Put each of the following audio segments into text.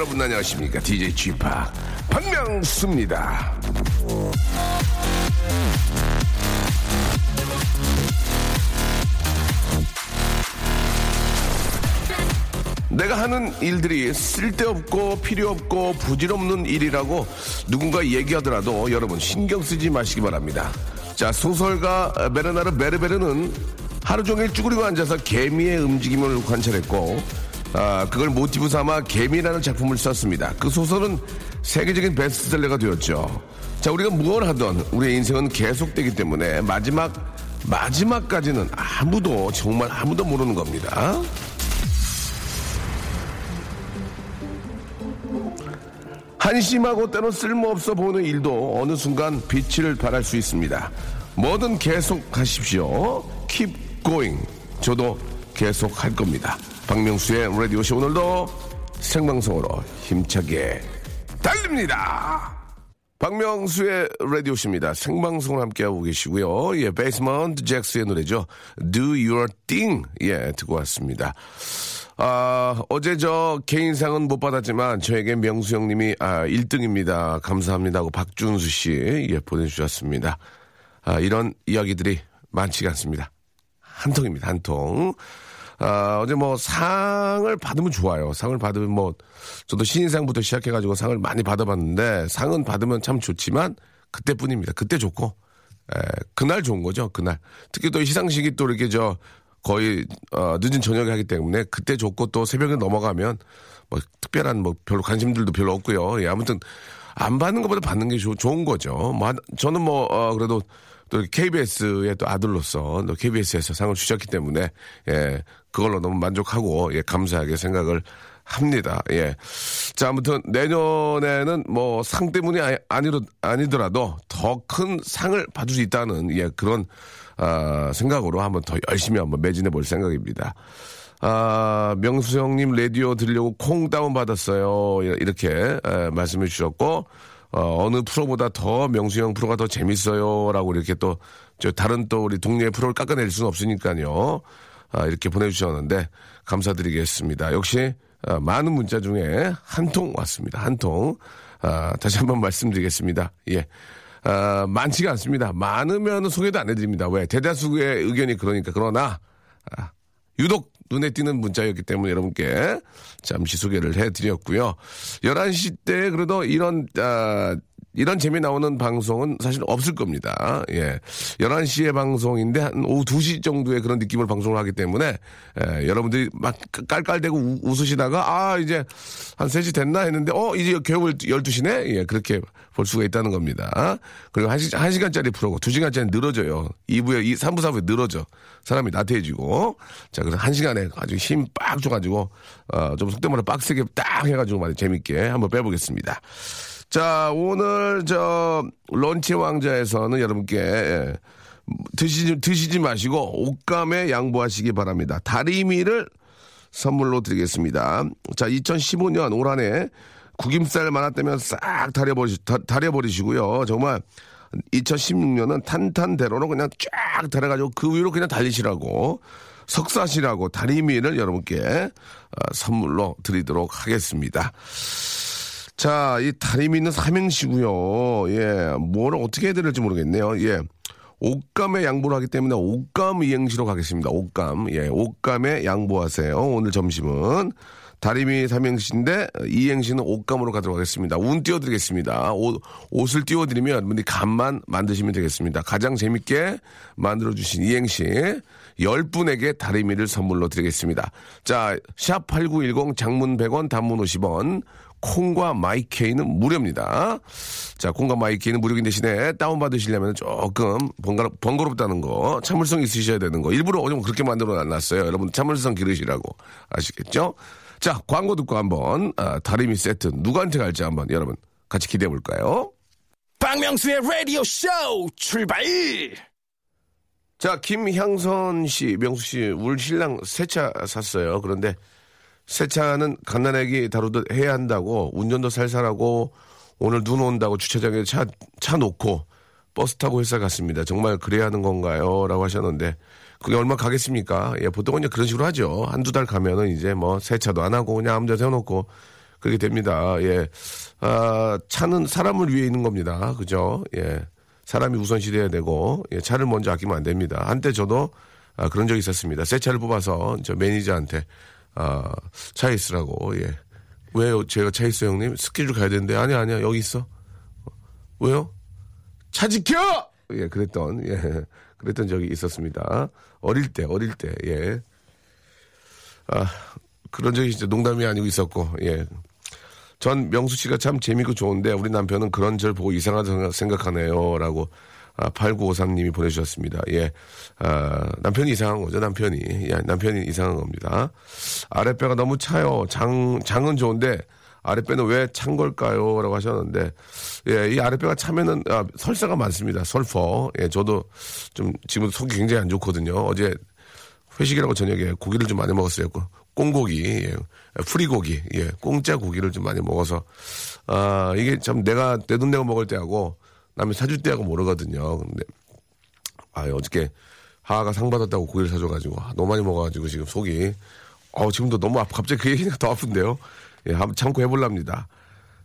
여러분 안녕하십니까? DJ Chip 박명수입니다. 내가 하는 일들이 쓸데없고 필요없고 부질없는 일이라고 누군가 얘기하더라도 여러분 신경 쓰지 마시기 바랍니다. 자, 소설가 베르나르 베르베르는 하루 종일 쭈그리고 앉아서 개미의 움직임을 관찰했고, 아, 그걸 모티브 삼아 개미라는 작품을 썼습니다. 그 소설은 세계적인 베스트셀러가 되었죠. 자, 우리가 무엇을 하던 우리의 인생은 계속되기 때문에 마지막, 마지막까지는 아무도, 정말 아무도 모르는 겁니다. 한심하고 때론 쓸모없어 보이는 일도 어느 순간 빛을 발할 수 있습니다. 뭐든 계속 하십시오. Keep going. 저도 계속 할 겁니다. 박명수의 라디오쇼 오늘도 생방송으로 힘차게 달립니다. 박명수의 라디오쇼입니다. 생방송을 함께하고 계시고요. 예, 베이스먼트 잭스의 노래죠. Do Your Thing. 예, 듣고 왔습니다. 아, 어제 저 개인상은 못 받았지만 저에게 명수 형님이 아, 1등입니다. 감사합니다 하고 박준수 씨 예, 보내주셨습니다. 아, 이런 이야기들이 많지가 않습니다. 한 통입니다. 한 통. 아, 어제 뭐 상을 받으면 좋아요. 상을 받으면 뭐 저도 신인상부터 시작해가지고 상을 많이 받아봤는데 상은 받으면 참 좋지만 그때뿐입니다. 그때 좋고 에, 그날 좋은 거죠. 그날 특히 또 시상식이 또 이렇게 저 거의 어, 늦은 저녁에 하기 때문에 그때 좋고 또 새벽에 넘어가면 뭐 특별한 뭐 별로 관심들도 별로 없고요. 예, 아무튼 안 받는 것보다 받는 게 좋- 좋은 거죠. 뭐 한- 저는 뭐 어, 그래도 또 KBS의 또 아들로서 또 KBS에서 상을 주셨기 때문에 예 그걸로 너무 만족하고 예 감사하게 생각을 합니다. 예. 자, 아무튼 내년에는 뭐 상 때문이 아니, 아니로, 아니더라도 더 큰 상을 받을 수 있다는 예 그런 아, 생각으로 한번 더 열심히 한번 매진해 볼 생각입니다. 아, 명수 형님 라디오 들으려고 콩 다운 받았어요. 이렇게 에, 말씀해 주셨고 어, 어느 프로보다 더 명수 형 프로가 더 재밌어요라고 이렇게 또 저 다른 또 우리 동료의 프로를 깎아낼 수는 없으니까요. 아, 이렇게 보내주셨는데 감사드리겠습니다. 역시 아, 많은 문자 중에 한 통 왔습니다. 한 통. 아, 다시 한번 말씀드리겠습니다. 예. 아, 많지가 않습니다. 많으면 소개도 안 해드립니다. 왜? 대다수의 의견이 그러니까. 그러나, 아, 유독 눈에 띄는 문자였기 때문에 여러분께 잠시 소개를 해드렸고요. 11시 때 그래도 이런, 아, 이런 재미 나오는 방송은 사실 없을 겁니다. 예. 11시에 방송인데 한 오후 2시 정도의 그런 느낌을 방송을 하기 때문에 예, 여러분들이 막 깔깔대고 우- 웃으시다가 아, 이제 한 3시 됐나 했는데 어, 이제 겨울 12시네? 예, 그렇게 볼 수가 있다는 겁니다. 그리고 1시, 1시간짜리 프로고 2시간짜리 늘어져요. 2부에, 2, 3부, 4부에 늘어져. 사람이 나태해지고. 자, 그래서 1시간에 아주 힘빡 줘가지고, 어, 좀 속된 말로 빡세게 딱 해가지고 말이 재밌게 한번 빼보겠습니다. 자, 오늘 저 런치 왕자에서는 여러분께 예, 드시지, 드시지 마시고 옷감에 양보하시기 바랍니다. 다리미를 선물로 드리겠습니다. 자, 2015년 올 한해 구김살 많았다면 싹 다려버리, 다, 다려버리시고요. 정말 2016년은 탄탄대로로 그냥 쫙 달아가지고 그 위로 그냥 달리시라고 석사시라고 다리미를 여러분께 어, 선물로 드리도록 하겠습니다. 자, 이 다리미 있는 삼행시고요. 예, 뭐를 어떻게 해야 될지 모르겠네요. 예. 옷감에 양보를 하기 때문에 옷감 이행시로 가겠습니다. 옷감. 예, 옷감에 양보하세요. 오늘 점심은 다리미 삼행시인데 이행시는 옷감으로 가도록 하겠습니다. 운 띄워드리겠습니다. 옷, 옷을 띄워드리면 여러분들이 감만 만드시면 되겠습니다. 가장 재밌게 만들어주신 이행시 10분에게 다리미를 선물로 드리겠습니다. 자, 샵8910 장문 100원 단문 50원 콩과 마이케이는 무료입니다. 자, 콩과 마이케이는 무료인 대신에 다운받으시려면 조금 번거롭, 번거롭다는 거, 참을성 있으셔야 되는 거. 일부러 좀 그렇게 만들어 놨어요. 여러분 참을성 기르시라고. 아시겠죠? 자, 광고 듣고 한번, 아, 다리미 세트 누구한테 갈지 한번 여러분 같이 기대해 볼까요? 박명수의 라디오 쇼 출발! 자, 김향선 씨, 명수 씨, 울 신랑 새 차 샀어요. 그런데 새 차는 갓난아기 다루듯 해야 한다고 운전도 살살하고 오늘 눈 온다고 주차장에 차, 차 놓고 버스 타고 회사 갔습니다. 정말 그래야 하는 건가요? 라고 하셨는데 그게 얼마 가겠습니까? 예, 보통은 이제 그런 식으로 하죠. 한두 달 가면은 이제 뭐 세차도 안 하고 그냥 아무 데나 세워놓고 그렇게 됩니다. 예. 아, 차는 사람을 위해 있는 겁니다. 그죠? 예. 사람이 우선시 돼야 되고, 예, 차를 먼저 아끼면 안 됩니다. 한때 저도 아, 그런 적이 있었습니다. 새 차를 뽑아서 저 매니저한테 아, 차에 있으라고, 예. 왜요? 제가 차에 있어, 형님? 스케줄 가야 되는데. 아니, 아니야. 여기 있어. 어, 왜요? 차 지켜! 예, 그랬던, 예. 그랬던 적이 있었습니다. 어릴 때, 어릴 때, 예. 아, 그런 적이 진짜 농담이 아니고 있었고, 예. 전 명수 씨가 참 재밌고 좋은데 우리 남편은 그런 절 보고 이상하다 생각하네요. 라고 아, 8953님이 보내주셨습니다. 예. 아, 남편이 이상한 거죠, 남편이. 예, 남편이 이상한 겁니다. 아랫배가 너무 차요. 장, 장은 좋은데 아랫배는 왜 찬 걸까요? 라고 하셨는데, 예, 이 아랫배가 차면은, 아, 설사가 많습니다. 설퍼. 예, 저도 좀 지금 속이 굉장히 안 좋거든요. 어제 회식이라고 저녁에 고기를 좀 많이 먹었어요. 고- 꽁고기, 예, 프리고기, 예, 공짜 고기를 좀 많이 먹어서, 아, 이게 참 내가 내 돈 내고 먹을 때하고 남이 사줄 때하고 모르거든요. 근데, 아, 어저께 하하가 상 받았다고 고기를 사줘가지고, 아, 너무 많이 먹어가지고 지금 속이, 어, 지금도 너무 아프, 갑자기 그 얘기가 더 아픈데요. 예, 한번 참고 해볼랍니다.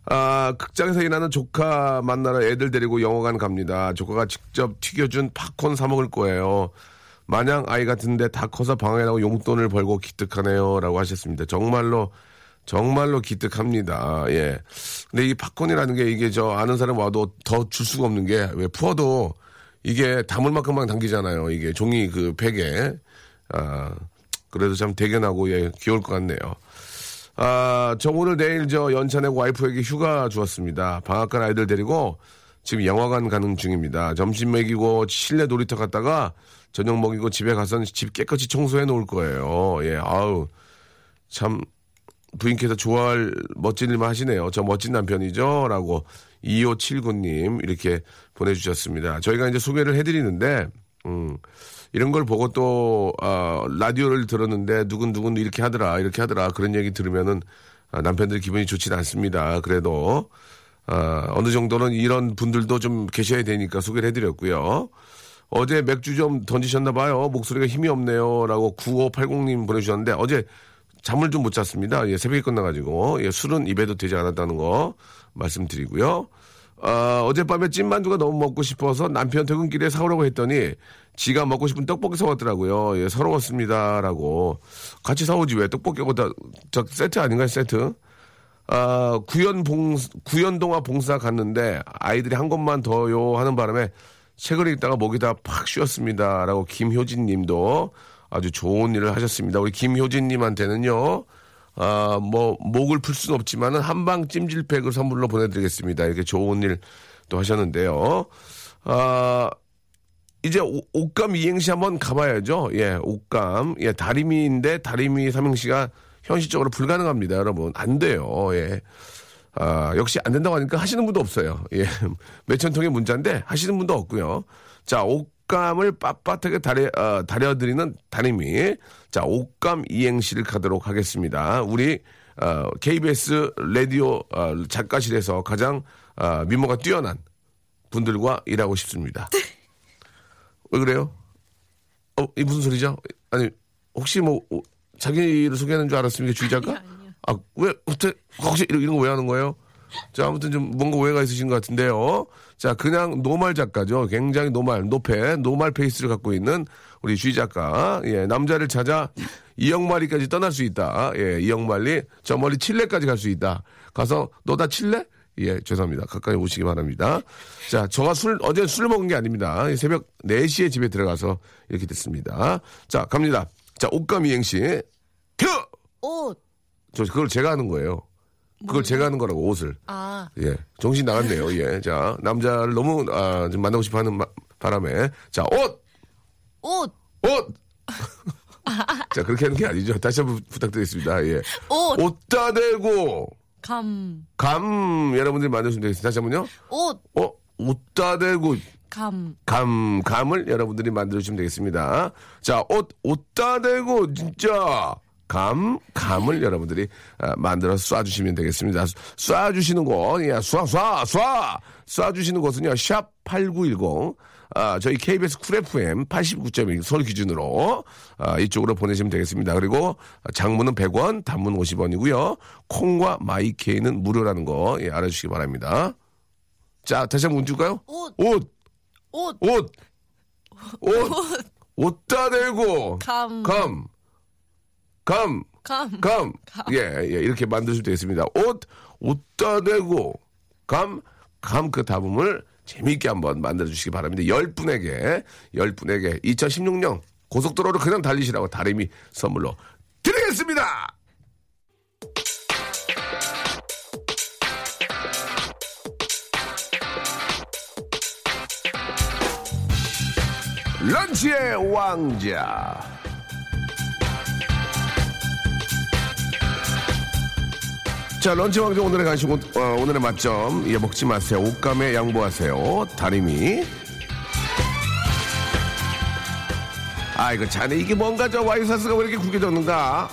아, 극장에서 일하는 조카 만나러 애들 데리고 영화관 갑니다. 조카가 직접 튀겨준 팝콘 사 먹을 거예요. 마냥 아이 같은데 다 커서 나고 용돈을 벌고 기특하네요. 라고 하셨습니다. 정말로, 정말로 기특합니다. 예. 근데 이 팝콘이라는 게 이게 저 아는 사람 와도 더 줄 수가 없는 게 왜 푸어도 이게 담을 만큼만 당기잖아요. 이게 종이 그 팩에. 아, 그래도 참 대견하고 예, 귀여울 것 같네요. 아, 저 오늘 내일 저 연찬의 와이프에게 휴가 주었습니다. 방학 간 아이들 데리고 지금 영화관 가는 중입니다. 점심 먹이고 실내 놀이터 갔다가 저녁 먹이고 집에 가서는 집 깨끗이 청소해 놓을 거예요. 예, 아우, 참, 부인께서 좋아할 멋진 일만 하시네요. 저 멋진 남편이죠? 라고 2579님 이렇게 보내주셨습니다. 저희가 이제 소개를 해드리는데, 음, 이런 걸 보고 또, 아, 라디오를 들었는데 누군누군 이렇게 하더라, 이렇게 하더라, 그런 얘기 들으면은 아, 남편들 기분이 좋진 않습니다. 그래도, 아, 어느 정도는 이런 분들도 좀 계셔야 되니까 소개를 해드렸고요. 어제 맥주 좀 던지셨나 봐요. 목소리가 힘이 없네요. 라고 9580님 보내주셨는데 어제 잠을 좀 못 잤습니다. 예, 새벽에 끝나가지고. 예, 술은 입에도 되지 않았다는 거 말씀드리고요. 아, 어젯밤에 찐만두가 너무 먹고 싶어서 남편 퇴근길에 사오라고 했더니 지가 먹고 싶은 떡볶이 사왔더라고요. 예, 서러웠습니다. 라고. 같이 사오지 왜 떡볶이하고 다, 저 세트 아닌가요? 세트? 아, 구연봉, 구연동화 봉사 갔는데 아이들이 한 곳만 더요 하는 바람에 책을 읽다가 목이 다 팍 쉬었습니다. 라고 김효진 님도 아주 좋은 일을 하셨습니다. 우리 김효진 님한테는요, 아, 뭐, 목을 풀 수는 없지만은 한방 찜질팩을 선물로 보내드리겠습니다. 이렇게 좋은 일 또 하셨는데요. 아, 이제 오- 옷감 이행시 한번 가봐야죠. 예, 옷감. 예, 다리미인데 다리미 삼행시가 현실적으로 불가능합니다, 여러분. 안 돼요. 예. 아, 역시 안 된다고 하니까 하시는 분도 없어요. 예. 몇천 통의 문자인데 하시는 분도 없고요. 자, 옷 감을 빳빳하게 다려, 어, 다려드리는 다리미. 자, 옷감 이행시를 가도록 하겠습니다. 우리, 어, KBS 라디오 어, 작가실에서 가장 어, 미모가 뛰어난 분들과 일하고 싶습니다. 왜 그래요? 어, 이 무슨 소리죠? 아니, 혹시 뭐, 어, 자기를 소개하는 줄 알았습니까, 주희 작가? 아, 왜, 어떻게, 혹시 이런, 이런 거 왜 하는 거예요? 자, 아무튼 좀 뭔가 오해가 있으신 것 같은데요. 자, 그냥 normal 작가죠. 굉장히 normal, 노페, normal face를 갖고 있는 우리 주희 작가. 예, 남자를 찾아 이역만리까지 떠날 수 있다. 예, 이역만리 저 멀리 칠레까지 갈 수 있다. 가서 너 다 칠레? 예, 죄송합니다. 가까이 오시기 바랍니다. 자, 저가 술, 어제 술 먹은 게 아닙니다. 새벽 4시에 집에 들어가서 이렇게 됐습니다. 자, 갑니다. 자, 옷감 이행시. 큐! 옷. 저 그걸 제가 하는 거예요. 그걸 제가 하는 거라고 옷을. 아, 예, 정신 나갔네요. 예, 자 남자를 너무 아, 좀 만나고 싶어 하는 마- 바람에 자 옷, 옷. 옷. 자 그렇게 하는 게 아니죠. 다시 한번 부탁드리겠습니다. 예, 옷. 옷다 대고 감. 감 여러분들이 만드시면 되겠습니다. 다시 한번요. 옷. 어, 옷다 대고 감. 감 감을 여러분들이 만들어 주시면 되겠습니다. 자, 옷 옷다 대고 진짜 감 감을 여러분들이 아, 만들어서 쏴주시면 되겠습니다. 쏴주시는 곳, 예, 쏴 쏴 쏴 쏴주시는 곳은요 샵 #8910 아, 저희 KBS 쿨 FM 89.1 서울 기준으로 아, 이쪽으로 보내시면 되겠습니다. 그리고 장문은 100원, 단문 50원이고요. 콩과 마이케이는 무료라는 거 예, 알아주시기 바랍니다. 자, 다시 한번 문 줄까요? 옷. 옷. 옷. 옷, 옷, 옷다 대고, 감. 감, 감, 감. 감, 예, 예, 이렇게 만드시면 되겠습니다. 옷, 옷다 대고, 감, 감그 다음을 재미있게 한번 만들어주시기 바랍니다. 열 분에게, 열 분에게 2016년 고속도로를 그냥 달리시라고 다리미 선물로 드리겠습니다! 런치의 왕자. 자, 런치 왕자 오늘의 간식, 오- 어, 오늘의 맛점. 예, 먹지 마세요. 옷감에 양보하세요. 다리미. 아이고, 자네 이게 뭔가 저 와이사스가 왜 이렇게 구겨졌는가?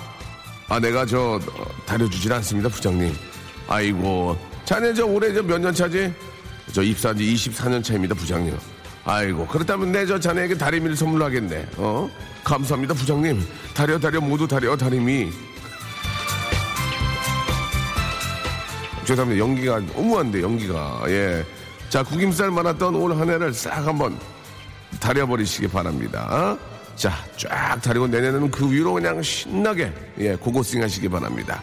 아, 내가 저, 어, 다려주질 않습니다, 부장님. 아이고, 자네 저 올해 저 몇 년 차지? 저 입사한 지 24년 차입니다, 부장님. 아이고, 그렇다면 내 저 자네에게 다리미를 선물로 하겠네. 어? 감사합니다, 부장님. 다려, 다려, 모두 다려, 다리미. 죄송합니다. 연기가 너무한데, 연기가. 예. 자, 구김살 많았던 올 한 해를 싹 한번 다려버리시기 바랍니다. 자, 쫙 다리고 내년에는 그 위로 그냥 신나게, 예, 고고싱 하시기 바랍니다.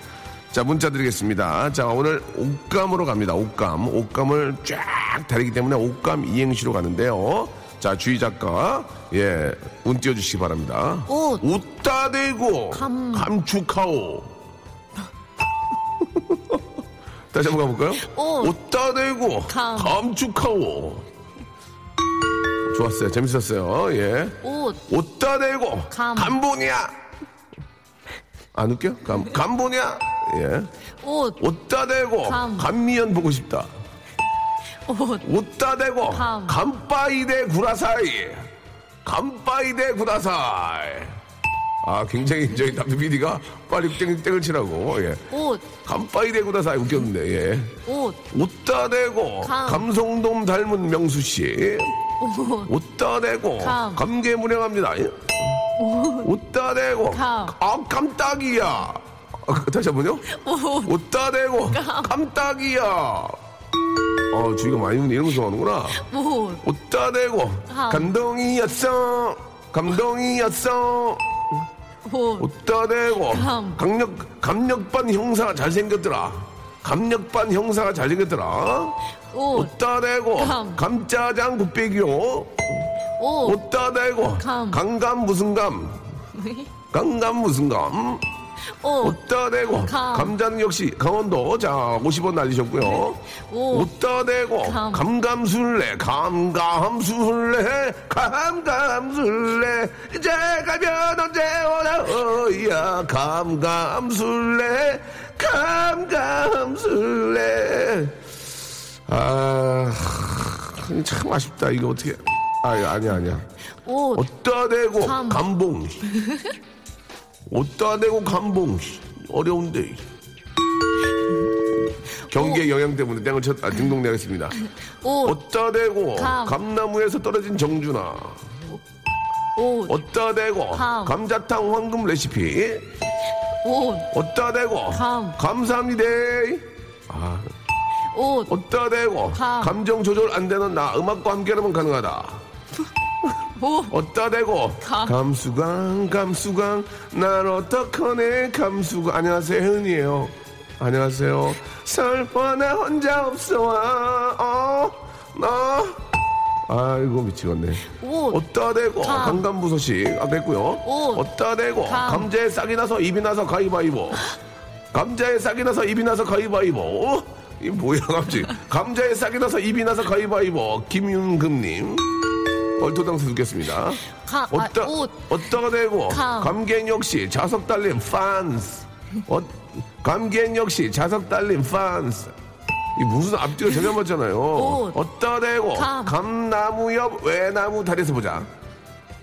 자, 문자 드리겠습니다. 자, 오늘 옷감으로 갑니다. 옷감. 옷감을 쫙 다리기 때문에 옷감 이행시로 가는데요. 자, 주희 작가, 예, 운 띄워주시기 바랍니다. 옷. 웃다 대고, 감. 감축하오. 다시 한번 가볼까요? 옷. 웃다 대고, 감. 감축하오. 좋았어요. 재밌었어요. 예. 옷. 옷다 대고, 감. 감보냐? 안 웃겨? 감, 감보냐? 예. 옷. 옷다 대고, 감. 감미연 보고 싶다. 옷. 옷다 대고, 감. 감바이데 구라사이. 감바이데 구라사이. 아, 굉장히 저희 담배 PD가 빨리 땡, 땡을 치라고. 예. 옷. 감바이데 구라사이 웃겼는데, 예. 옷. 옷다 대고, 감. 감성돔 닮은 명수 씨. 옷. 옷다 대고, 감. 감개무량합니다. 예? 옷다 대고, 감. 아, 깜딱이야. 아, 다시 한 번요? 옷 다 대고, 깜딱이야. 어, 주위가 많이 웃네. 이런 거 좋아하는구나. 옷. 옷다 대고, 감. 감동이었어. 감동이었어. 옷. 옷다 대고, 감. 강력, 감력반 형사가 잘생겼더라. 감력반 형사가 잘생겼더라. 옷. 옷다 대고, 감. 감짜장 곱빼기요. 옷. 옷다 대고, 감. 강감 무슨 감? 강감 무슨 감? 옷. 옷다 대고, 감. 감자는 역시 강원도. 자, 50원 날리셨고요. 옷. 옷다 대고, 감. 감감술래, 감감술래, 감감술래, 이제 가면 언제 오나, 어야, 감감술래, 감감술래. 아, 참 아쉽다. 이거 어떻게. 아, 아니야, 아니야. 옷. 옷다 대고, 감. 감봉. 옷다 대고, 감봉. 어려운데. 경기의 영향 때문에 땡을 쳤, 아, 등동 내겠습니다. 옷. 옷다 대고, 감. 감나무에서 떨어진 정준아. 옷. 옷다 대고, 감. 감자탕 황금 레시피. 옷. 옷다 대고, 감. 감사합니다. 아, 옷. 어따 대고 감. 감정 조절 안 되는 나 음악과 함께라면 가능하다. 오. 어따 대고 감. 감수광 감수광 난 어떡하네 감수광 안녕하세요 혜은이에요. 안녕하세요. 설퍼 나 혼자 없어와 어나 아이고 미치겠네. 옷. 어따 대고. 강간부 소식 아까 했고요. 옷. 어따 대고 감. 감자에 싹이 나서 입이 나서 가위바위보. 감자에 싹이 나서 입이 나서 가위바위보. 이 뭐야 갑자기. 감자에 싹이 나서 입이 나서 가위바위보. 김윤금님. 얼토당수 듣겠습니다. 가- 아, 어따, 옷. 어따가 되고 감. 감개인 역시 자석 달린 판스. 어, 감개인 역시 자석 달린 판스. 이 무슨 앞뒤가 전혀 맞잖아요. 옷. 어따 대고 감. 감나무 옆 외나무 다리에서 보자.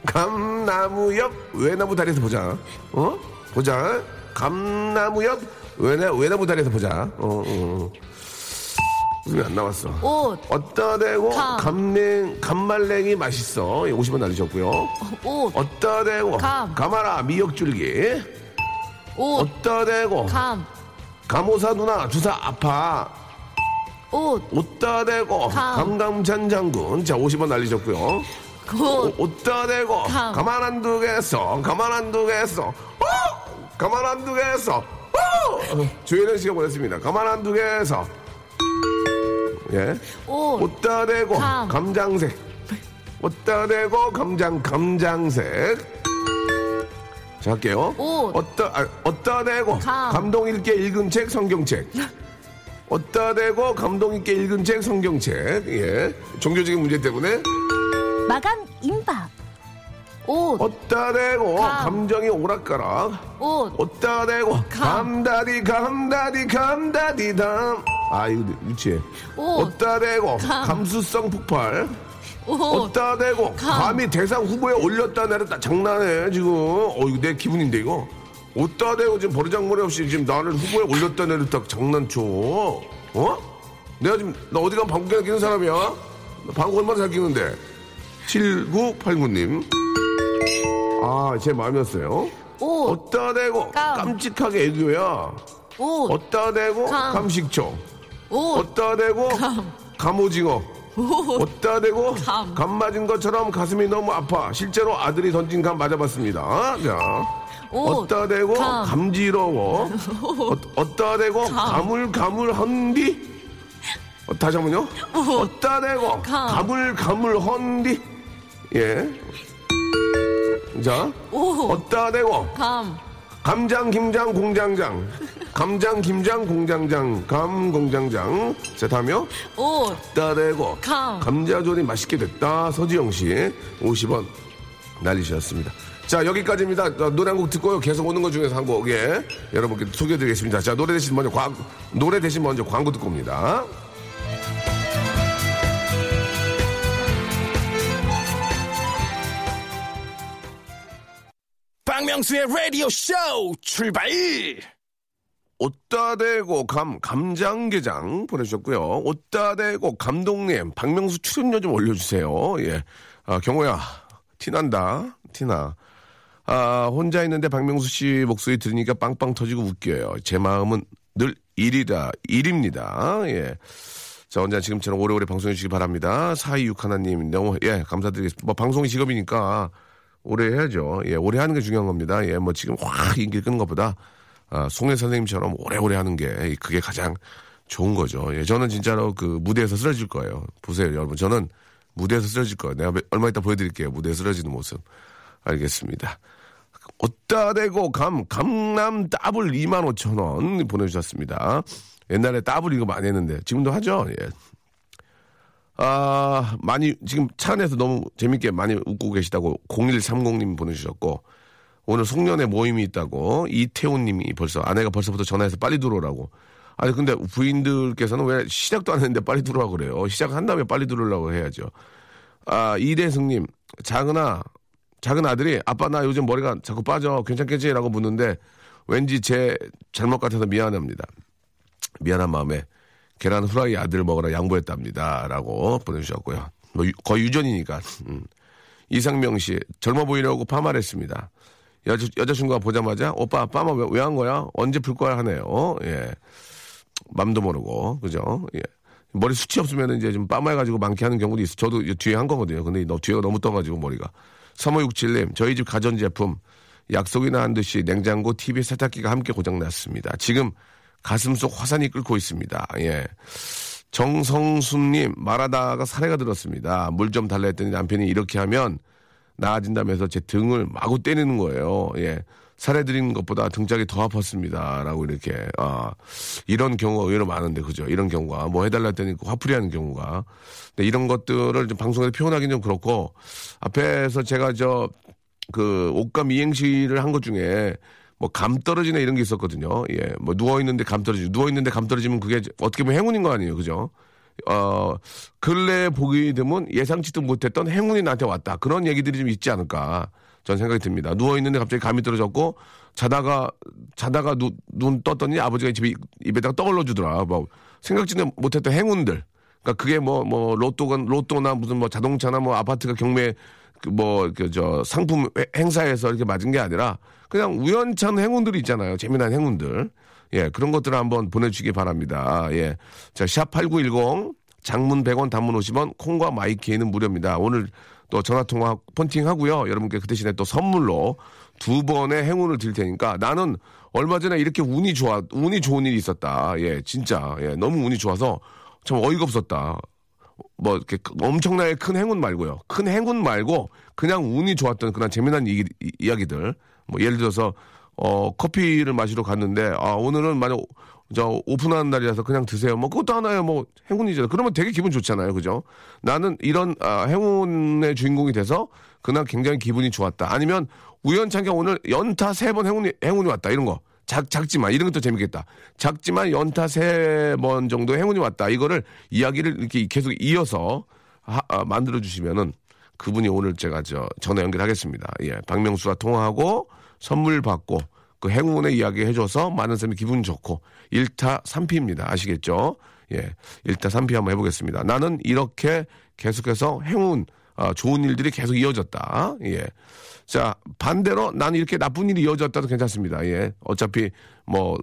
감나무 옆 외나무 다리에서 보자. 어? 보자. 감나무 옆 외나, 외나무 다리에서 보자. 어, 어, 어. 웃음이 안 나왔어. 옷. 어따 대고 감. 감냉 감말랭이 맛있어. 50원 날리셨고요. 옷. 어따 대고 감. 감아라 미역줄기. 옷. 어따 대고 감. 감호사 누나 주사 아파. 옷. 옷다 대고 감. 감감찬 장군 자 50원 날리셨고요. 옷. 옷다 대고 감. 가만 안 두겠어 가만 안 두겠어 어! 가만 안 두겠어 어! 조혜련 씨가 보냈습니다. 가만 안 두겠어 예 옷. 옷다 대고 감. 감장색 옷다 대고 감장 감장색 자 할게요. 옷. 어따 아, 어따 대고 감. 감동 있게 읽은 책 성경책. 어따 대고 감동 있게 읽은 책 성경책. 예. 종교적인 문제 때문에 마감 임박. 옷. 어따 대고 감. 감정이 오락가락. 옷. 어따 대고 감. 감다디 감다디 감다디 담. 아 이거 유치해. 옷. 어따 대고 감. 감수성 폭발. 옷. 어따 대고 감. 감히 대상 후보에 올렸다 내렸다 장난해 지금. 어 이거 내 기분인데 이거. 어따 대고 지금 버르장머리 없이 지금 나를 후보에 올렸다 내렸다 장난쳐. 어? 내가 지금 나 어디 가면 방귀나 끼는 사람이야? 나 방구 얼마나 잘 끼는데. 7989님. 아, 제 마음이었어요. 옷. 어따 대고 감. 깜찍하게 애교야. 옷. 어따 대고 감. 감식초. 옷. 어따 대고 감오징어. 어따 대고 감. 감 맞은 것처럼 가슴이 너무 아파. 실제로 아들이 던진 감 맞아봤습니다. 자. 옷. 어따 대고 감. 감지러워. 어, 따 대고 가물가물헌디. 어, 다시 한번요. 어따 대고 감. 가물가물헌디. 예. 자. 옷. 어따 대고 감. 감장 김장 공장장. 감장 김장 공장장. 감 공장장. 자 다음이요. 옷. 따대고. 감. 감자조림 맛있게 됐다. 서지영 씨. 50원 날리셨습니다. 자 여기까지입니다. 어, 노래 한 곡 듣고요. 계속 오는 것 중에서 한 곡. 예, 여러분께 소개해드리겠습니다. 자 노래 대신 먼저 광 노래 대신 먼저 광고 듣고 옵니다 박명수의 라디오 쇼 출발! 옷다 대고 감 감장게장 보내주셨고요. 옷다 대고 감독님 박명수 출연료 좀 올려주세요. 예, 아, 경호야 티난다 티나. 아 혼자 있는데 박명수 씨 목소리 들으니까 빵빵 터지고 웃겨요. 제 마음은 늘 일이다 일입니다. 예. 자, 언제 지금처럼 오래오래 방송해 주시기 바랍니다. 426 하나님, 너무, 예, 감사드리겠습니다. 뭐, 방송이 직업이니까 오래 해야죠. 예, 오래 하는 게 중요한 겁니다. 예, 뭐, 지금 확 인기 끄는 것보다, 아, 송혜 선생님처럼 오래오래 하는 게, 그게 가장 좋은 거죠. 예, 저는 진짜로 그 무대에서 쓰러질 거예요. 보세요, 여러분. 저는 무대에서 쓰러질 거예요. 내가 얼마 이따 보여드릴게요. 무대에서 쓰러지는 모습. 알겠습니다. 어따 대고 감, 강남 더블 2만 5천 원 보내주셨습니다. 옛날에 더블 이거 많이 했는데, 지금도 하죠? 예. 아, 많이, 지금 차 안에서 너무 재밌게 많이 웃고 계시다고 0130님 보내주셨고, 오늘 송년회 모임이 있다고 이태훈 님이 벌써, 아내가 벌써부터 전화해서 빨리 들어오라고. 아니, 근데 부인들께서는 왜 시작도 안 했는데 빨리 들어와 그래요? 시작한 다음에 빨리 들어오려고 해야죠. 아, 이대승님, 작은아, 작은 아들이 아빠 나 요즘 머리가 자꾸 빠져 괜찮겠지? 라고 묻는데 왠지 제 잘못 같아서 미안합니다. 미안한 마음에 계란 후라이 아들 먹으라 양보했답니다. 라고 보내주셨고요. 뭐 유- 거의 유전이니까. 음. 이상명 씨, 젊어 보이려고 파마했습니다. 여자, 여자친구가 보자마자 오빠 파마 왜한 거야? 언제 풀 거야? 하네요. 예. 맘도 모르고, 그죠? 예. 머리 숱이 없으면 이제 좀 빠마해가지고 많게 하는 경우도 있어. 저도 뒤에 한 거거든요. 근데 너 뒤에가 너무 떠가지고 머리가. 3567님, 저희 집 가전제품 약속이나 한 듯이 냉장고, TV, 세탁기가 함께 고장났습니다. 지금 가슴 속 화산이 끓고 있습니다. 예. 정성순님, 말하다가 사례가 들었습니다. 물 좀 달라 했더니 남편이 이렇게 하면 나아진다면서 제 등을 마구 때리는 거예요. 예. 살해 드리는 것보다 등짝이 더 아팠습니다. 라고 이렇게, 아, 이런 경우가 의외로 많은데, 그죠? 이런 경우가. 뭐 해달라 했더니 화풀이 하는 경우가. 근데 이런 것들을 좀 방송에서 표현하기는 좀 그렇고, 앞에서 제가 저, 그, 옷감 이행시를 한 것 중에, 뭐, 감 떨어지네 이런 게 있었거든요. 예. 뭐, 누워 있는데 감 떨어지고, 누워 있는데 감 떨어지면 그게 어떻게 보면 행운인 거 아니에요. 그죠? 어, 근래에 보기 드문 예상치도 못했던 행운이 나한테 왔다. 그런 얘기들이 좀 있지 않을까. 전 생각이 듭니다. 누워 있는데 갑자기 감이 떨어졌고, 자다가, 자다가 눈, 눈 떴더니 아버지가 집에 입에다가 떠올려 주더라. 뭐, 생각지도 못했던 행운들. 그러니까 그게 뭐, 뭐, 로또가, 로또나 무슨 뭐 자동차나 뭐 아파트가 경매, 그 뭐, 그, 저, 상품 회- 행사에서 이렇게 맞은 게 아니라, 그냥 우연찮은 행운들이 있잖아요. 재미난 행운들. 예, 그런 것들을 한번 보내주시기 바랍니다. 예. 자, 샵8910, 장문 100원, 단문 50원, 콩과 마이키에는 무료입니다. 오늘 또 전화통화 폰팅 하고요. 여러분께 그 대신에 또 선물로 두 번의 행운을 드릴 테니까 나는 얼마 전에 이렇게 운이 좋아, 운이 좋은 일이 있었다. 예, 진짜. 예, 너무 운이 좋아서 참 어이가 없었다. 뭐 이렇게 엄청나게 큰 행운 말고요. 큰 행운 말고 그냥 운이 좋았던 그런 재미난 이, 이- 이 야기들. 뭐 예를 들어서 어 커피를 마시러 갔는데 아 오늘은 만약 저 오픈하는 날이라서 그냥 드세요. 뭐 그것도 하나의 뭐 행운이잖아요. 그러면 되게 기분 좋잖아요. 그죠? 나는 이런 아, 행운의 주인공이 돼서 그날 굉장히 기분이 좋았다. 아니면 우연찮게 오늘 연타 세 번 행운이 행운이 왔다. 이런 거. 작, 작지만 이런 것도 재밌겠다. 작지만 연타 세 번 정도 행운이 왔다. 이거를 이야기를 이렇게 계속 이어서 하- 아, 만들어 주시면은 그분이 오늘 제가 저 전화 연결하겠습니다. 예, 박명수와 통화하고 선물 받고 그 행운의 이야기 해줘서 많은 사람이 기분 좋고 일타삼피입니다 아시겠죠? 예, 일타삼피 한번 해보겠습니다. 나는 이렇게 계속해서 행운 아, 좋은 일들이 계속 이어졌다. 예. 자, 반대로 나는 이렇게 나쁜 일이 이어졌다도 괜찮습니다. 예. 어차피 뭐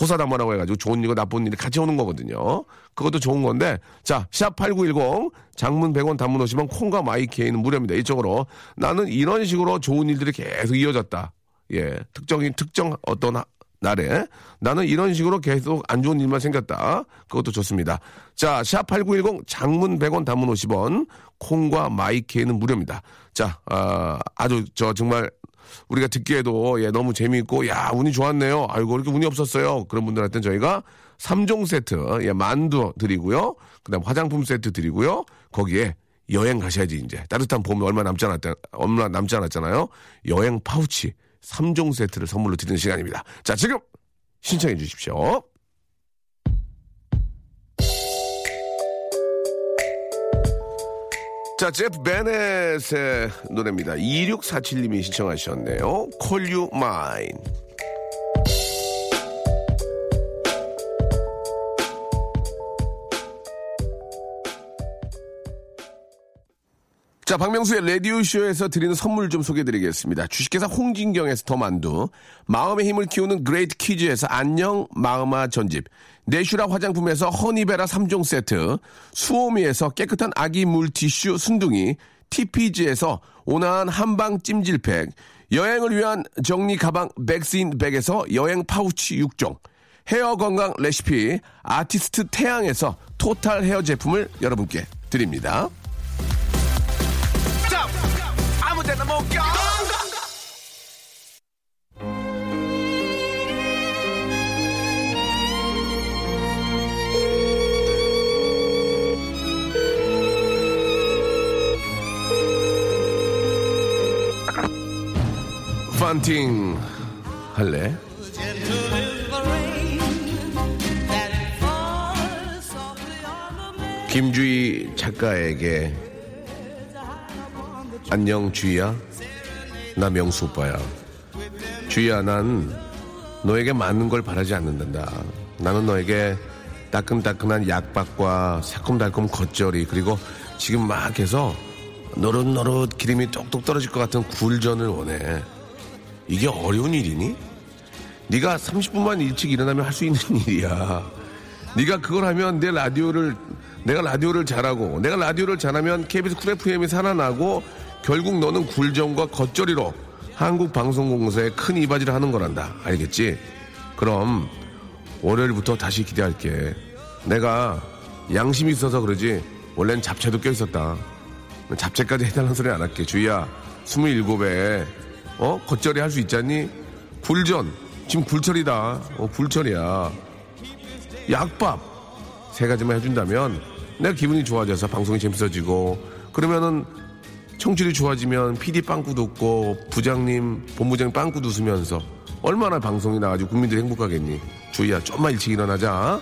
호사다마라고 해가지고 좋은 일과 나쁜 일이 같이 오는 거거든요. 그것도 좋은 건데, 자, 샵8910, 장문 100원, 단문 50원, 콩과 마이케이는 무료입니다. 이쪽으로. 나는 이런 식으로 좋은 일들이 계속 이어졌다. 예. 특정인, 특정 어떤 하- 날에. 나는 이런 식으로 계속 안 좋은 일만 생겼다. 그것도 좋습니다. 자, 샵8910, 장문 100원, 단문 50원, 콩과 마이케이는 무료입니다. 자, 아, 아주 저 정말 우리가 듣기에도 예, 너무 재미있고 야 운이 좋았네요. 아이고 이렇게 운이 없었어요. 그런 분들한테는 저희가 3종 세트 예, 만두 드리고요. 그다음 화장품 세트 드리고요. 거기에 여행 가셔야지 이제 따뜻한 봄이 얼마 남지 않았 얼마 남지 않았잖아요. 여행 파우치 3종 세트를 선물로 드리는 시간입니다. 자 지금 신청해 주십시오. 자, 제프 베넷의 노래입니다. 2647님이 신청하셨네요. Call You Mine. 자, 박명수의 라디오쇼에서 드리는 선물 좀 소개해드리겠습니다. 주식회사 홍진경에서 더 만두, 마음의 힘을 키우는 Great Kids에서 안녕 마음아 전집, 네슈라 화장품에서 허니베라 3종 세트, 수오미에서 깨끗한 아기 물티슈 순둥이, TPG에서 온화한 한방 찜질팩, 여행을 위한 정리 가방 Bags in Bag에서 여행 파우치 6종, 헤어 건강 레시피 아티스트 태양에서 토탈 헤어 제품을 여러분께 드립니다. 판팅 할래? 김주희 작가에게 안녕 주희야. 나 명수 오빠야. 주희야 난 너에게 맞는 걸 바라지 않는단다. 나는 너에게 따끈따끈한 약밥과 새콤달콤 겉절이 그리고 지금 막 해서 노릇노릇 기름이 똑똑 떨어질 것 같은 굴전을 원해. 이게 어려운 일이니? 네가 30분만 일찍 일어나면 할 수 있는 일이야. 네가 그걸 하면 내 라디오를 내가 라디오를 잘하고 내가 라디오를 잘하면 KBS Cool FM이 살아나고 결국 너는 굴전과 겉절이로 한국방송공사에 큰 이바지를 하는 거란다. 알겠지? 그럼 월요일부터 다시 기대할게. 내가 양심이 있어서 그러지 원래는 잡채도 껴 있었다. 잡채까지 해달라는 소리 안 할게. 주희야, 27에 어? 겉절이 할 수 있잖니? 굴전. 지금 굴철이다. 어, 굴철이야. 약밥. 세 가지만 해준다면 내가 기분이 좋아져서 방송이 재밌어지고 그러면은 청취율이 좋아지면 PD 빵꾸도 웃고 부장님, 본부장 빵꾸도 웃으면서 얼마나 방송이 나가지고 국민들이 행복하겠니? 주희야, 좀만 일찍 일어나자.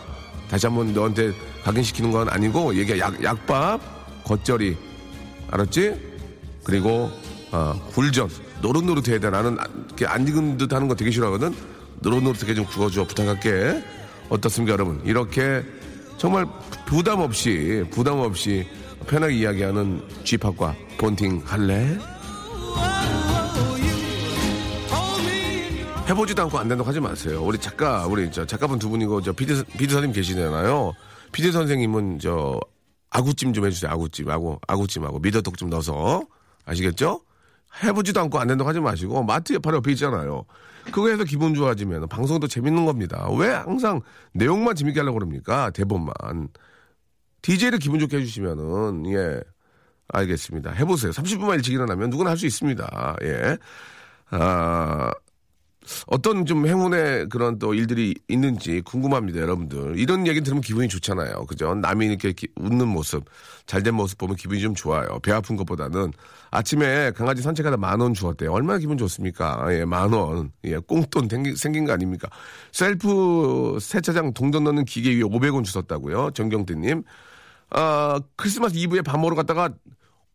다시 한번 너한테 각인시키는 건 아니고 얘기야 약, 약밥, 겉절이. 알았지? 그리고 어, 굴전. 노릇노릇해야 돼. 나는 안- 이렇게 안 익은 듯 하는 거 되게 싫어하거든. 노릇노릇하게 좀 구워줘. 부탁할게. 어떻습니까, 여러분? 이렇게 정말 부담 없이, 부담 없이 편하게 이야기하는 쥐팍과 본팅 할래? 해보지도 않고 안 된다고 하지 마세요. 우리 작가, 우리 저 작가분 두 분이고 저 피디, 피디 선생님 계시잖아요. 피디 선생님은 저 아구찜 좀 해주세요. 아구찜, 아구, 아구찜하고 미더덕 좀 넣어서 아시겠죠? 해보지도 않고 안 된다고 하지 마시고 마트에 바로 옆에 있잖아요. 그거 해서 기분 좋아지면 방송도 재밌는 겁니다. 왜 항상 내용만 재밌게 하려고 그럽니까? 대본만. DJ를 기분 좋게 해주시면은, 예. 알겠습니다. 해보세요. 30분만 일찍 일어나면 누구나 할 수 있습니다. 예. 아, 어떤 좀 행운의 그런 또 일들이 있는지 궁금합니다, 여러분들. 이런 얘기 들으면 기분이 좋잖아요. 그죠? 남이 이렇게 기- 웃는 모습, 잘된 모습 보면 기분이 좀 좋아요. 배 아픈 것보다는. 아침에 강아지 산책하다 만 원 주었대요. 얼마나 기분 좋습니까? 예, 만 원. 예, 꽁돈 생긴, 거 아닙니까? 셀프 세차장 동전 넣는 기계 위에 500원 주셨다고요. 정경태님. 아, 크리스마스 이브에 밥 먹으러 갔다가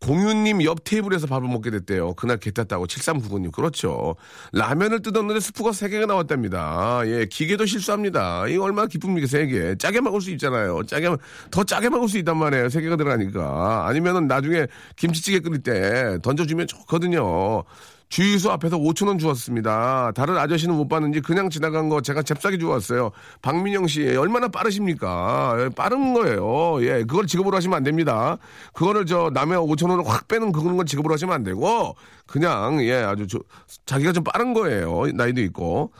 공유님 옆 테이블에서 밥을 먹게 됐대요. 그날 개 탔다고 7399님. 그렇죠. 라면을 뜯었는데 스프가 3개가 나왔답니다. 예, 기계도 실수합니다. 이거 얼마나 기쁩니까, 3개. 짜게 먹을 수 있잖아요. 짜게, 더 짜게 먹을 수 있단 말이에요. 3개가 들어가니까. 아니면은 나중에 김치찌개 끓일 때 던져주면 좋거든요. 주유소 앞에서 5천 원 주었습니다. 다른 아저씨는 못 봤는지 그냥 지나간 거 제가 잽싸게 주웠어요. 박민영 씨 얼마나 빠르십니까? 예, 빠른 거예요. 예, 그걸 지급으로 하시면 안 됩니다. 그거를 저 남의 5천 원을 확 빼는 그런 건 지급으로 하시면 안 되고 그냥 예 아주 저, 자기가 좀 빠른 거예요. 나이도 있고.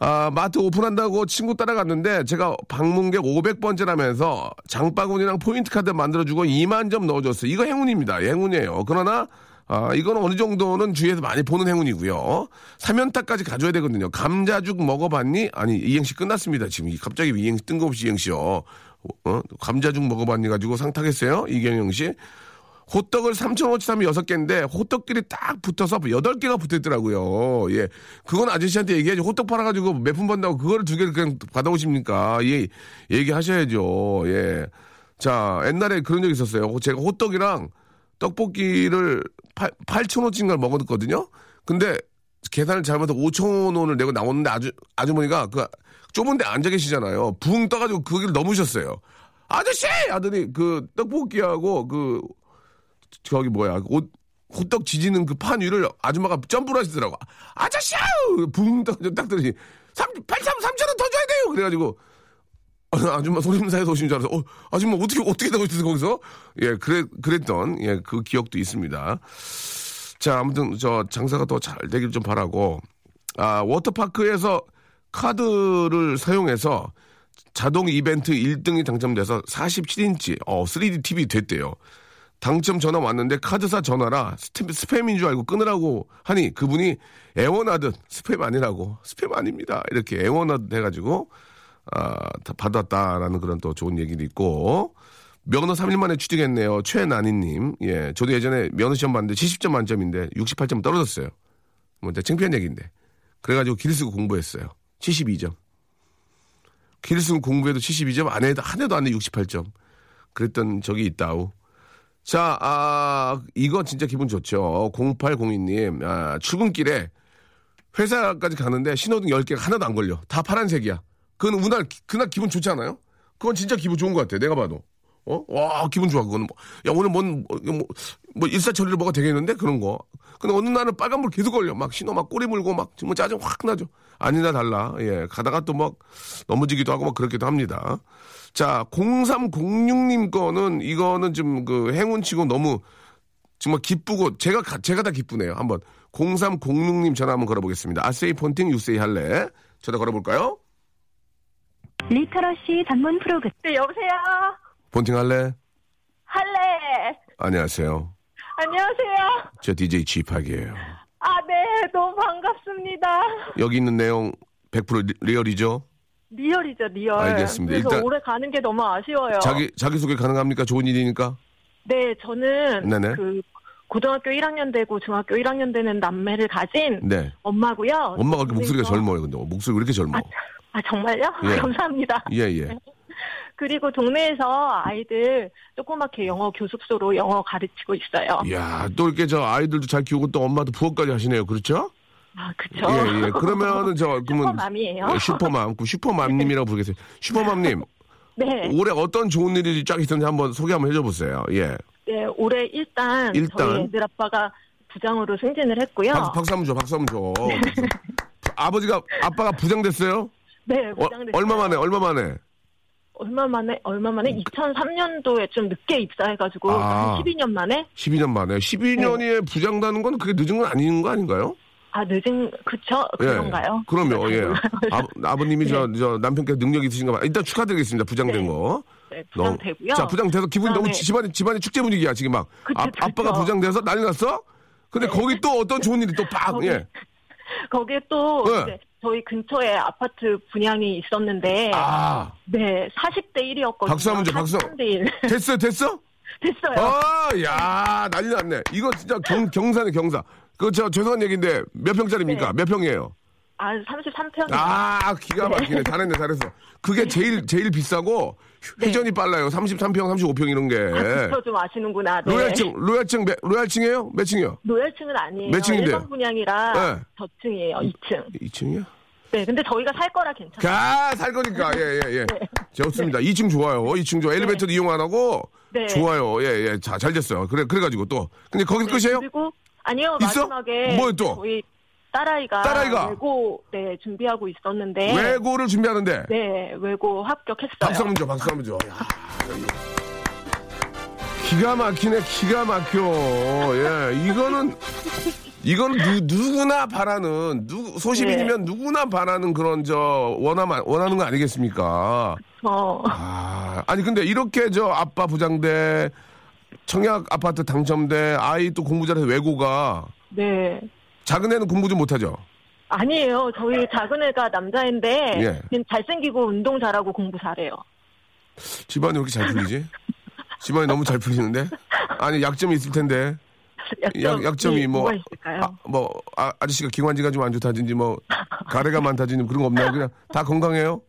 아, 마트 오픈한다고 친구 따라갔는데 제가 방문객 500번째라면서 장바구니랑 포인트 카드 만들어주고 2만 점 넣어줬어요. 이거 행운입니다. 예, 행운이에요. 그러나 아, 이건 어느 정도는 주위에서 많이 보는 행운이고요. 사면타까지 가져야 되거든요. 감자죽 먹어봤니? 아니, 이행시 끝났습니다. 지금 갑자기 이행시 뜬금없이 이행시요. 어? 감자죽 먹어봤니? 가지고 상타겠어요? 이경영 씨. 호떡을 3,000원치 사면 6개인데 호떡끼리 딱 붙어서 8개가 붙어 있더라고요. 예. 그건 아저씨한테 얘기하지. 호떡 팔아가지고 몇 푼 번다고 그거를 두 개를 그냥 받아오십니까? 예, 얘기하셔야죠. 예. 자, 옛날에 그런 적 있었어요. 제가 호떡이랑 떡볶이를 8, 8,000원치인가를 먹었거든요. 근데 계산을 잘못해서 5,000원을 내고 나오는데 아주, 아주머니가 그 좁은 데 앉아 계시잖아요. 붕 떠가지고 그 길을 넘으셨어요. 아저씨! 하더니 그 떡볶이하고 그 저기 뭐야 옷 호떡 지지는 그 판 위를 아줌마가 점프를 하시더라고. 아저씨! 붕 떠가지고 딱 들으니 3, 8, 3, 3천 원 더 줘야 돼요! 그래가지고 아줌마 소림사에서 오신 줄 알아서, 어, 아줌마 어떻게, 어떻게 되고 있어서 거기서? 예, 그래, 그랬던, 예, 그 기억도 있습니다. 자, 아무튼, 저, 장사가 더 잘 되길 좀 바라고, 아, 워터파크에서 카드를 사용해서 자동 이벤트 1등이 당첨돼서 47인치, 어, 3D TV 됐대요. 당첨 전화 왔는데 카드사 전화라 스팸, 스팸인 줄 알고 끊으라고 하니 그분이 애원하듯 스팸 아니라고 스팸 아닙니다 이렇게 애원하듯 해가지고 아, 다 받았다라는 그런 또 좋은 얘기도 있고. 면허 3일 만에 취득했네요. 최난희님. 예 저도 예전에 면허 시험 봤는데 70점 만점인데 68점 떨어졌어요. 뭐 진짜 창피한 얘기인데. 그래가지고 길 쓰고 공부했어요. 72점. 길 쓰고 공부해도 72점 안 해도 한 해도 안 해 68점. 그랬던 적이 있다우 자, 아, 이거 진짜 기분 좋죠. 0802님, 아, 출근길에 회사까지 가는데 신호등 10개가 하나도 안 걸려. 다 파란색이야. 그건 그날, 그날 기분 좋지 않아요? 그건 진짜 기분 좋은 것 같아. 내가 봐도. 어? 와, 기분 좋아, 그거는. 뭐, 야, 오늘 뭔, 뭐, 뭐, 뭐 일사천리를 뭐가 되겠는데? 그런 거. 근데 어느 날은 빨간불 계속 걸려. 막 신호 막 꼬리 물고 막 정말 짜증 확 나죠. 아니나 달라. 예. 가다가 또 막 넘어지기도 하고 막 그렇기도 합니다. 자, 0306님 거는 이거는 좀 그 행운치고 너무 정말 기쁘고 제가 가- 제가 다 기쁘네요. 한번 0306님 전화 한번 걸어보겠습니다. 아세이 폰팅 유세이 할래? 전화 걸어볼까요? literacy 전문 프로그램. 네, 여보세요? 폰팅 할래? 할래. 안녕하세요. 안녕하세요. 저 DJ G-Park이에요. 아, 네, 너무 반갑습니다. 여기 있는 내용 100% re- real이죠? real이죠, real. 알겠습니다. 그래서 일단- 올해 가는 게 너무 아쉬워요. 자기 자기 소개 가능합니까? 좋은 일이니까. 네, 저는 네네. 그 고등학교 1학년 되고 중학교 1학년 되는 남매를 가진 네. 엄마고요. 엄마가 이렇게 목소리가 그래서- 젊어요. 근데 목소리 왜 이렇게 젊어? 아, 정말요? 예. 감사합니다. 예, 예. 그리고 동네에서 아이들 조그맣게 영어 교습소로 영어 가르치고 있어요. 이야, 또 이렇게 저 아이들도 잘 키우고 또 엄마도 부업까지 하시네요. 그렇죠? 아, 그쵸. 예, 예. 그러면은 저 그러면 슈퍼맘이에요. 예, 슈퍼맘, 그 슈퍼맘님이라고 부르겠어요. 슈퍼맘님, 네. 올해 어떤 좋은 일이 쫙 있었는지 한번 소개 한번 해줘 보세요. 예. 네, 올해 일단, 일단. 저희 애들 아빠가 부장으로 승진을 했고요. 박수, 박수 한번 줘, 박수 한번 줘. 박수. 아버지가 아빠가 부장 됐어요? 네, 어. 얼마 만에? 얼마 만에? 얼마 만에 얼마 만에 2003년도에 좀 늦게 입사해가지고 아. 한 12년 만에 12년 만에. 12년이에 부장 다는 건 그게 늦은 건 아닌 거 아닌가요? 아 늦은 그쵸 그런가요? 예. 그럼요, 예. 아, 아버님이 네. 저, 저 남편께 능력 있으신가 봐. 일단 축하드리겠습니다. 부장된 네. 거. 네, 부장 너무- 되고요. 자, 부장 돼서 기분이 너무 그다음에- 집안이, 집안이 축제 분위기야, 지금 막. 그쵸, 아, 그쵸. 아빠가 부장 돼서 난리 났어? 근데 거기 또 어떤 좋은 일이 또 빡, 거기 예. 거기에 또 네. 이제 저희 근처에 아파트 분양이 있었는데 아, 네 40대 1이었거든요. 박수 한번 줘, 박수. 43대 1 됐어요, 됐어? 됐어요. 아, 야, 난리 났네. 이거 진짜 경, 경사네, 경사. 그, 저, 죄송한 얘기인데, 몇 평짜리입니까? 네. 몇 평이에요? 아 33평. 아, 기가 막히네. 잘했네, 잘했어. 그게 제일, 제일 비싸고, 회전이 빨라요. 33평, 35평 이런 게. 네. 저좀 아시는구나. 네. 로얄층, 로얄층, 몇, 로얄층이에요? 몇 층이요? 로얄층은 아니에요. 몇 층인데요? 일반 분양이라 네. 저층이에요. 2층. 2층이요? 네, 근데 저희가 살 거라 괜찮아요. 가, 살 거니까. 예, 예, 예. 네. 좋습니다. 2층 좋아요. 2층 좋아. 엘리베이터도 이용 안 하고. 네. 좋아요. 예, 예. 자, 잘 됐어요. 그래, 그래가지고 또. 근데 거기서 끝이에요? 그리고 아니요 있어? 마지막에 뭐요 또? 저희 딸아이가, 딸아이가? 외고 네 준비하고 있었는데 외고를 준비하는데. 네 외고 합격했어요. 박수 한번 줘, 박수 한번 줘. 야, 기가 막히네, 기가 막혀. 예, 이거는, 이건 누, 누구나 바라는, 누, 소시민이면 네. 누구나 바라는 그런, 저, 원하만, 원하는 거 아니겠습니까? 어, 아, 아니, 근데 이렇게 저 아빠 부장돼, 청약 아파트 당첨돼, 아이 또 공부 잘해서 외고가, 네 작은 애는 공부 좀 못하죠? 아니에요. 저희 작은 애가 남자인데 예. 잘생기고 운동 잘하고 공부 잘해요. 집안이 왜 이렇게 잘 풀리지? 집안이 너무 잘 풀리는데? 아니, 약점이 있을 텐데. 약점이, 약, 약점이 뭐? 아, 뭐, 아, 아저씨가 기관지가 좀 안 좋다든지, 뭐, 가래가 많다든지 그런 거 없나요? 그냥 다 건강해요?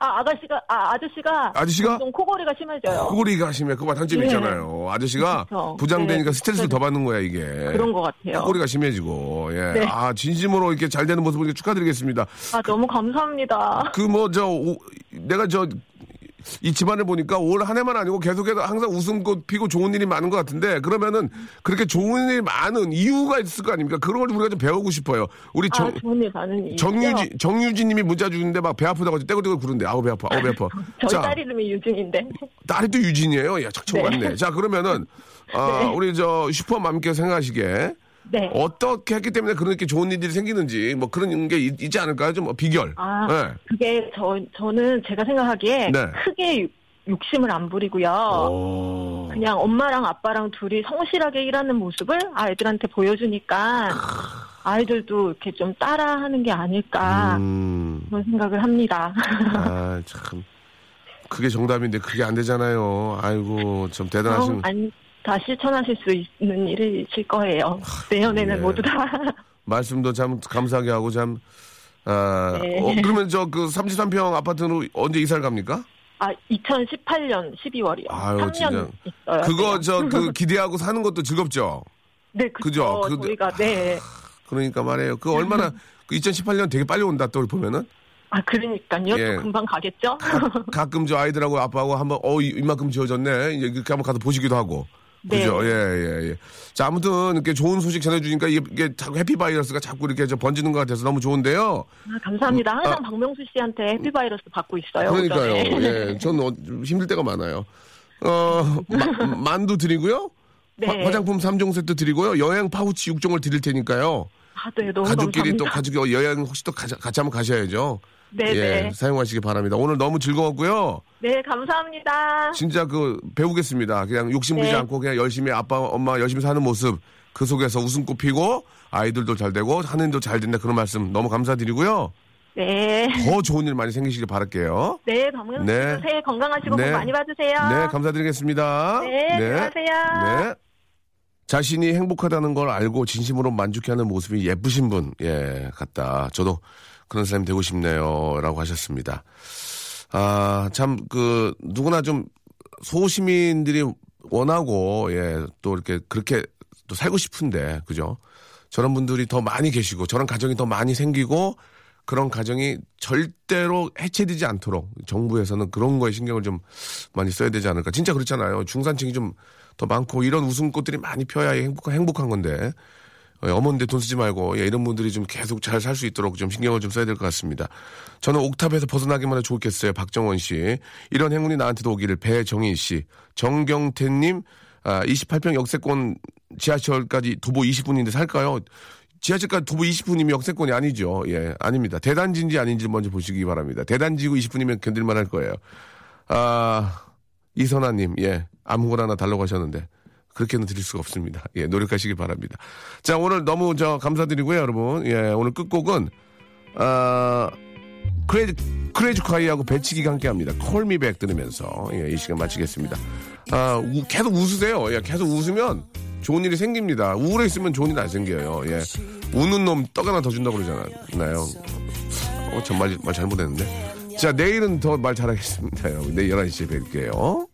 아 아가씨가 아 아저씨가 아저씨가? 좀 코골이가 심해져요. 코골이가 심해. 그거 단점이 네. 있잖아요. 아저씨가 그렇죠. 부장되니까 네. 스트레스를 더 받는 거야, 이게. 그런 것 같아요. 코골이가 심해지고, 예. 네. 아, 진심으로 이렇게 잘 되는 모습 보니까 축하드리겠습니다. 아 너무 감사합니다. 그 뭐, 저, 오- 내가 저, 이 집안을 보니까 올 한 해만 아니고 계속해서 항상 웃음꽃 피고 좋은 일이 많은 것 같은데 그러면은 그렇게 좋은 일이 많은 이유가 있을 거 아닙니까? 그런 걸 우리가 좀 배우고 싶어요. 우리 정, 아 좋은 일 많은 일. 정유진, 정유진 님이 문자 주는데 막 배 아프다고 떼고떼고 구른데 아우 배 아파, 아우 배 아파. 저희 자, 딸 이름이 유진인데. 딸이 또 유진이에요? 야, 척척 네. 맞네. 자, 그러면은, 아, 네. 우리 저 슈퍼맘께서 생각하시기에 네. 어떻게 했기 때문에 그렇게 좋은 일들이 생기는지 뭐 그런 게 있, 있지 않을까요? 좀뭐 비결. 아, 네. 그게 저, 저는 제가 생각하기에 네. 크게 욕- 욕심을 안 부리고요. 오. 그냥 엄마랑 아빠랑 둘이 성실하게 일하는 모습을 아이들한테 보여주니까 아이들도 이렇게 좀 따라하는 게 아닐까 음. 그런 생각을 합니다. 아, 참. 그게 정답인데 그게 안 되잖아요. 아이고, 좀 대단하신. 어, 안, 다 실천하실 수 있는 일이실 거예요. 내년에는 예. 모두 다. 말씀도 참 감사하게 하고 참. 아, 네. 어, 그러면 저 그 33평 아파트로 언제 이사를 갑니까? 아, 2018년 12월이요. 아유, 3년 진짜. 있어요. 그거 저 그 기대하고 사는 것도 즐겁죠. 네, 그죠? 그죠. 그- 저희가 네. 그러니까 말이에요. 그 얼마나 그 2018년 되게 빨리 온다 또 보면은 아, 그러니까요. 예. 또 금방 가겠죠? 가 끔 저 아이들하고 아빠하고 한번 어 이- 이만큼 지어졌네 이렇게 한번 가서 보시기도 하고 네. 그죠 예 예 예, 자 아무튼 이렇게 좋은 소식 전해주니까 이게, 이게 자꾸 해피바이러스가 자꾸 이렇게 저 번지는 것 같아서 너무 좋은데요 아, 감사합니다. 항상 아. 박명수 씨한테 해피바이러스 받고 있어요. 그러니까요 오전에. 예 저는 어, 좀 힘들 때가 많아요 어 마- 만두 드리고요 네. 화- 화장품 3종 세트 드리고요 여행 파우치 6종을 드릴 테니까요 아, 네, 너무 가족끼리 또 감사합니다. 가족이 여행 혹시 또 같이, 같이 한번 가셔야죠 네, 예 네. 사용하시기 바랍니다 오늘 너무 즐거웠고요 네, 감사합니다. 진짜 그 배우겠습니다. 그냥 욕심 부리지 네. 않고 그냥 열심히 아빠 엄마 열심히 사는 모습 그 속에서 웃음꽃 피고 아이들도 잘 되고 하느님도 잘 된다 그런 말씀 너무 감사드리고요. 네. 더 좋은 일 많이 생기시길 바랄게요. 네, 박명수 네. 새해 건강하시고 네. 복 많이 받으세요. 네, 감사드리겠습니다. 네, 들어가세요. 네. 자신이 행복하다는 걸 알고 진심으로 만족해하는 모습이 예쁘신 분, 예, 같다. 저도 그런 사람이 되고 싶네요. 라고 하셨습니다. 아, 참, 그, 누구나 좀 소시민들이 원하고, 예, 또 이렇게 그렇게 또 살고 싶은데, 그죠? 저런 분들이 더 많이 계시고, 저런 가정이 더 많이 생기고, 그런 가정이 절대로 해체되지 않도록 정부에서는 그런 거에 신경을 좀 많이 써야 되지 않을까. 진짜 그렇잖아요. 중산층이 좀 더 많고 이런 웃음꽃들이 많이 펴야 행복한, 행복한 건데. 어, 어머니인데 돈 쓰지 말고 예, 이런 분들이 좀 계속 잘 살 수 있도록 좀 신경을 좀 써야 될 것 같습니다. 저는 옥탑에서 벗어나기만 해도 좋겠어요. 박정원 씨. 이런 행운이 나한테도 오기를 배정희 씨. 정경태님 아, 28평 역세권 지하철까지 도보 20분인데 살까요? 지하철까지 도보 20분이면 역세권이 아니죠. 예, 아닙니다. 대단지인지 아닌지 먼저 보시기 바랍니다. 대단지고 20분이면 견딜만 할 거예요. 아, 이선아님, 예, 아무거나 하나 달라고 하셨는데, 그렇게는 드릴 수가 없습니다. 예, 노력하시기 바랍니다. 자, 오늘 너무 저 감사드리고요, 여러분. 예, 오늘 끝곡은, 아, 크레이지, 크레이지 콰이하고 배치기가 함께 합니다. 콜미백 들으면서, 예, 이 시간 마치겠습니다. 아, 우- 계속 웃으세요. 예, 계속 웃으면 좋은 일이 생깁니다. 우울해 있으면 좋은 일 안 생겨요. 예. 우는 놈 떡 하나 더 준다고 그러잖아요. 어, 정말 말 잘못했는데. 자, 내일은 더 말 잘하겠습니다. 여러분. 내일 11시에 뵐게요.